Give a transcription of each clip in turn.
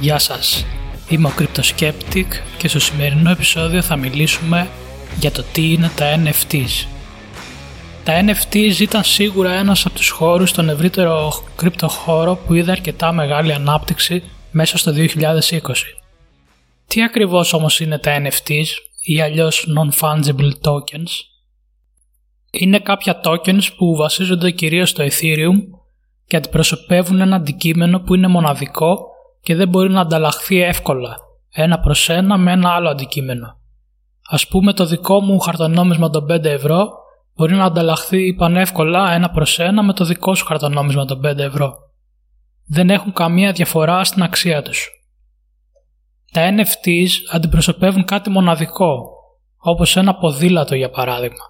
Γεια σας, είμαι ο Cryptoskeptic και στο σημερινό επεισόδιο θα μιλήσουμε για το τι είναι τα NFTs. Τα NFTs ήταν σίγουρα ένας από τους χώρους στον ευρύτερο κρυπτο χώρο που είδε αρκετά μεγάλη ανάπτυξη μέσα στο 2020. Τι ακριβώς όμως είναι τα NFTs ή αλλιώς Non-Fungible Tokens? Είναι κάποια tokens που βασίζονται κυρίως στο Ethereum και αντιπροσωπεύουν ένα αντικείμενο που είναι μοναδικό και δεν μπορεί να ανταλλαχθεί εύκολα ένα προς ένα με ένα άλλο αντικείμενο. Ας πούμε το δικό μου χαρτονόμισμα των 5 ευρώ μπορεί να ανταλλαχθεί πανεύκολα ένα προς ένα με το δικό σου χαρτονόμισμα των 5 ευρώ. Δεν έχουν καμία διαφορά στην αξία τους. Τα NFTs αντιπροσωπεύουν κάτι μοναδικό, όπως ένα ποδήλατο για παράδειγμα.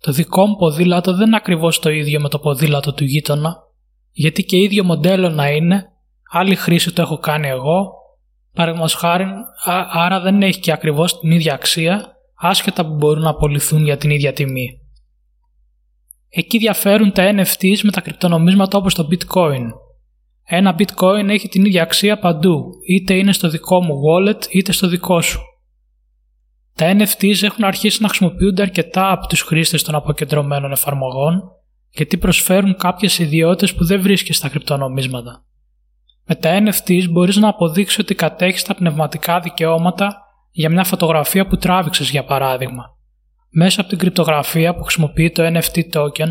Το δικό μου ποδήλατο δεν είναι ακριβώς το ίδιο με το ποδήλατο του γείτονα, γιατί και ίδιο μοντέλο να είναι, άλλη χρήση το έχω κάνει εγώ, παραδείγματος χάρη, άρα δεν έχει και ακριβώς την ίδια αξία, άσχετα που μπορούν να απολυθούν για την ίδια τιμή. Εκεί διαφέρουν τα NFTs με τα κρυπτονομίσματα όπως το bitcoin. Ένα bitcoin έχει την ίδια αξία παντού, είτε είναι στο δικό μου wallet είτε στο δικό σου. Τα NFTs έχουν αρχίσει να χρησιμοποιούνται αρκετά από τους χρήστες των αποκεντρωμένων εφαρμογών γιατί προσφέρουν κάποιες ιδιότητες που δεν βρίσκεις στα κρυπτονομίσματα. Με τα NFTs μπορείς να αποδείξεις ότι κατέχεις τα πνευματικά δικαιώματα για μια φωτογραφία που τράβηξες για παράδειγμα. Μέσα από την κρυπτογραφία που χρησιμοποιεί το NFT token,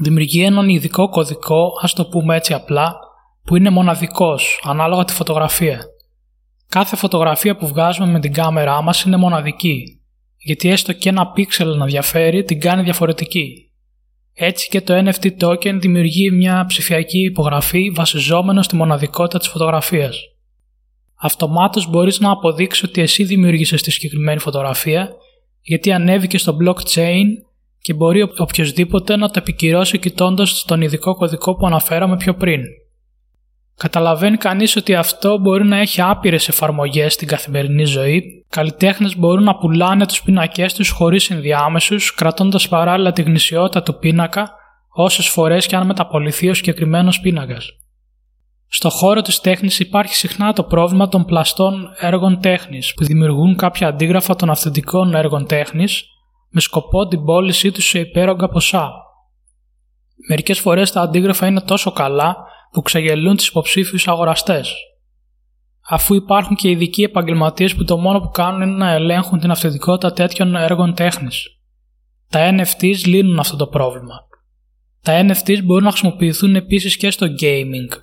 δημιουργεί έναν ειδικό κωδικό, ας το πούμε έτσι απλά, που είναι μοναδικός, ανάλογα τη φωτογραφία. Κάθε φωτογραφία που βγάζουμε με την κάμερά μας είναι μοναδική, γιατί έστω και ένα πίξελ να διαφέρει την κάνει διαφορετική. Έτσι και το NFT token δημιουργεί μια ψηφιακή υπογραφή βασιζόμενο στη μοναδικότητα της φωτογραφίας. Αυτομάτως μπορείς να αποδείξεις ότι εσύ δημιούργησες τη συγκεκριμένη φωτογραφία γιατί ανέβηκε στο blockchain και μπορεί οποιοδήποτε να το επικυρώσει κοιτώντας τον ειδικό κωδικό που αναφέραμε πιο πριν. Καταλαβαίνει κανείς ότι αυτό μπορεί να έχει άπειρες εφαρμογές στην καθημερινή ζωή. Καλλιτέχνες μπορούν να πουλάνε τους πίνακές τους χωρίς ενδιάμεσους, κρατώντας παράλληλα τη γνησιότητα του πίνακα όσες φορές και αν μεταποληθεί ο συγκεκριμένος πίνακας. Στο χώρο της τέχνης υπάρχει συχνά το πρόβλημα των πλαστών έργων τέχνης που δημιουργούν κάποια αντίγραφα των αυθεντικών έργων τέχνης με σκοπό την πώλησή τους σε υπέρογκα ποσά. Μερικές φορές τα αντίγραφα είναι τόσο καλά που ξεγελούν τους υποψήφιους αγοραστές. Αφού υπάρχουν και ειδικοί επαγγελματίες που το μόνο που κάνουν είναι να ελέγχουν την αυθεντικότητα τέτοιων έργων τέχνης. Τα NFTs λύνουν αυτό το πρόβλημα. Τα NFTs μπορούν να χρησιμοποιηθούν επίσης και στο gaming.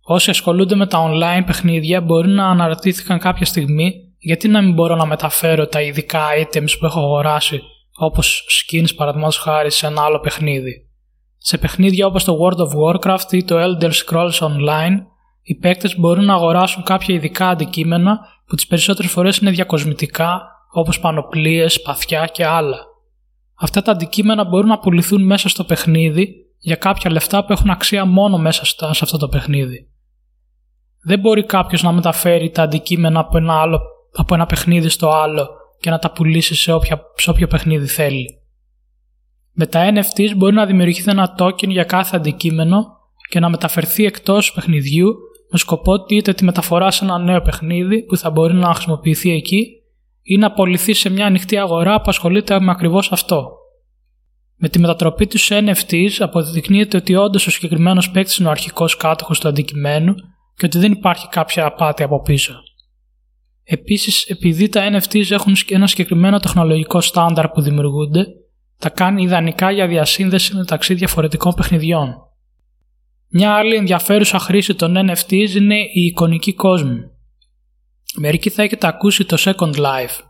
Όσοι ασχολούνται με τα online παιχνίδια μπορεί να αναρωτήθηκαν κάποια στιγμή γιατί να μην μπορώ να μεταφέρω τα ειδικά items που έχω αγοράσει όπως skins παραδείγματος χάρη σε ένα άλλο παιχνίδι. Σε παιχνίδια όπως το World of Warcraft ή το Elder Scrolls Online, οι παίκτες μπορούν να αγοράσουν κάποια ειδικά αντικείμενα που τις περισσότερες φορές είναι διακοσμητικά, όπως πανοπλίες, σπαθιά και άλλα. Αυτά τα αντικείμενα μπορούν να πουληθούν μέσα στο παιχνίδι για κάποια λεφτά που έχουν αξία μόνο μέσα σε αυτό το παιχνίδι. Δεν μπορεί κάποιος να μεταφέρει τα αντικείμενα από ένα, άλλο, από ένα παιχνίδι στο άλλο και να τα πουλήσει σε, όποια, σε όποιο παιχνίδι θέλει. Με τα NFTs μπορεί να δημιουργηθεί ένα token για κάθε αντικείμενο και να μεταφερθεί εκτός παιχνιδιού με σκοπό είτε τη μεταφορά σε ένα νέο παιχνίδι που θα μπορεί να χρησιμοποιηθεί εκεί ή να απολυθεί σε μια ανοιχτή αγορά που ασχολείται με ακριβώς αυτό. Με τη μετατροπή τους σε NFTs αποδεικνύεται ότι όντως ο συγκεκριμένος παίκτης είναι ο αρχικός κάτοχος του αντικειμένου και ότι δεν υπάρχει κάποια απάτη από πίσω. Επίσης, επειδή τα NFTs έχουν ένα συγκεκριμένο τεχνολογικό στάνταρ που δημιουργούνται, τα κάνει ιδανικά για διασύνδεση μεταξύ διαφορετικών παιχνιδιών. Μια άλλη ενδιαφέρουσα χρήση των NFTs είναι η εικονική κόσμη. Μερικοί θα έχετε ακούσει το Second Life.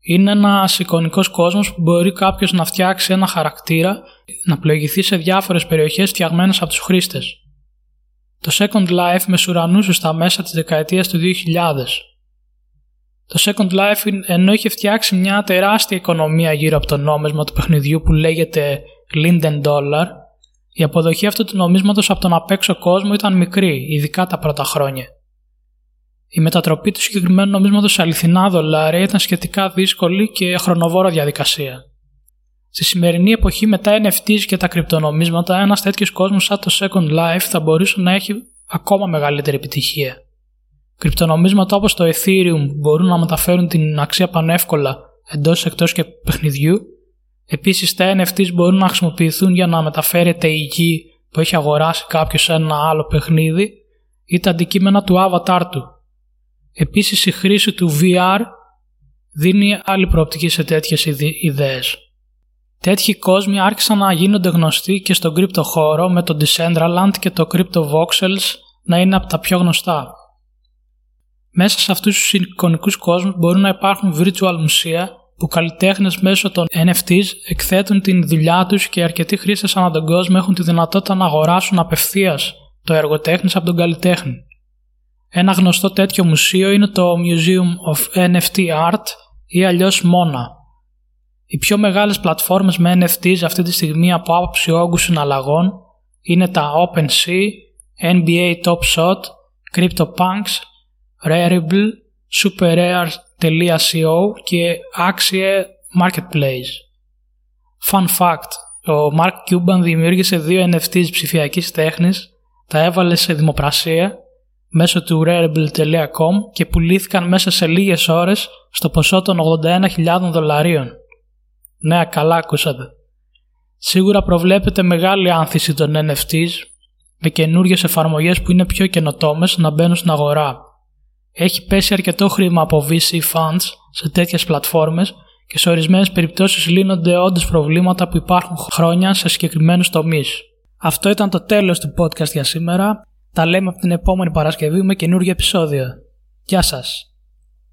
Είναι ένας εικονικός κόσμος που μπορεί κάποιος να φτιάξει ένα χαρακτήρα να πλοηγηθεί σε διάφορες περιοχές φτιαγμένες από τους χρήστες. Το Second Life μεσουρανούσε στα μέσα της δεκαετίας του 2000 το Second Life ενώ είχε φτιάξει μια τεράστια οικονομία γύρω από το νόμισμα του παιχνιδιού που λέγεται Linden Dollar, η αποδοχή αυτού του νομίσματος από τον απέξω κόσμο ήταν μικρή, ειδικά τα πρώτα χρόνια. Η μετατροπή του συγκεκριμένου νομίσματος σε αληθινά δολάρια ήταν σχετικά δύσκολη και χρονοβόρα διαδικασία. Στη σημερινή εποχή με τα NFTs και τα κρυπτονομίσματα, ένας τέτοιος κόσμος σαν το Second Life θα μπορούσε να έχει ακόμα μεγαλύτερη επιτυχία. Κρυπτονομίσματα όπως το Ethereum μπορούν να μεταφέρουν την αξία πανεύκολα εντός εκτός και παιχνιδιού. Επίσης τα NFTs μπορούν να χρησιμοποιηθούν για να μεταφέρεται η γη που έχει αγοράσει κάποιος σε ένα άλλο παιχνίδι ή τα αντικείμενα του avatar του. Επίσης η χρήση του VR δίνει άλλη προοπτική σε τέτοιες ιδέες. Τέτοιοι κόσμοι άρχισαν να γίνονται γνωστοί και στον κρύπτο χώρο με το Decentraland και το Crypto Voxels να είναι από τα πιο γνωστά. Μέσα σε αυτούς τους εικονικούς κόσμους μπορούν να υπάρχουν virtual μουσεία που καλλιτέχνες μέσω των NFTs εκθέτουν την δουλειά τους και αρκετοί χρήστες ανά τον κόσμο έχουν τη δυνατότητα να αγοράσουν απευθείας το έργο τέχνης από τον καλλιτέχνη. Ένα γνωστό τέτοιο μουσείο είναι το Museum of NFT Art ή αλλιώς MONA. Οι πιο μεγάλες πλατφόρμες με NFTs αυτή τη στιγμή από άποψη όγκου συναλλαγών είναι τα OpenSea, NBA Top Shot, CryptoPunks, Rarible, SuperRare.co και Axie Marketplace. Fun fact, ο Mark Cuban δημιούργησε δύο NFTs ψηφιακής τέχνης, τα έβαλε σε δημοπρασία μέσω του Rarible.com και πουλήθηκαν μέσα σε λίγες ώρες στο ποσό των 81.000 δολαρίων. Ναι, καλά ακούσατε. Σίγουρα προβλέπεται μεγάλη άνθηση των NFTs με καινούργιες εφαρμογές που είναι πιο καινοτόμες να μπαίνουν στην αγορά. Έχει πέσει αρκετό χρήμα από VC funds σε τέτοιες πλατφόρμες και σε ορισμένες περιπτώσεις λύνονται όντως προβλήματα που υπάρχουν χρόνια σε συγκεκριμένους τομείς. Αυτό ήταν το τέλος του podcast για σήμερα. Τα λέμε από την επόμενη Παρασκευή με καινούργιο επεισόδιο. Γεια σας!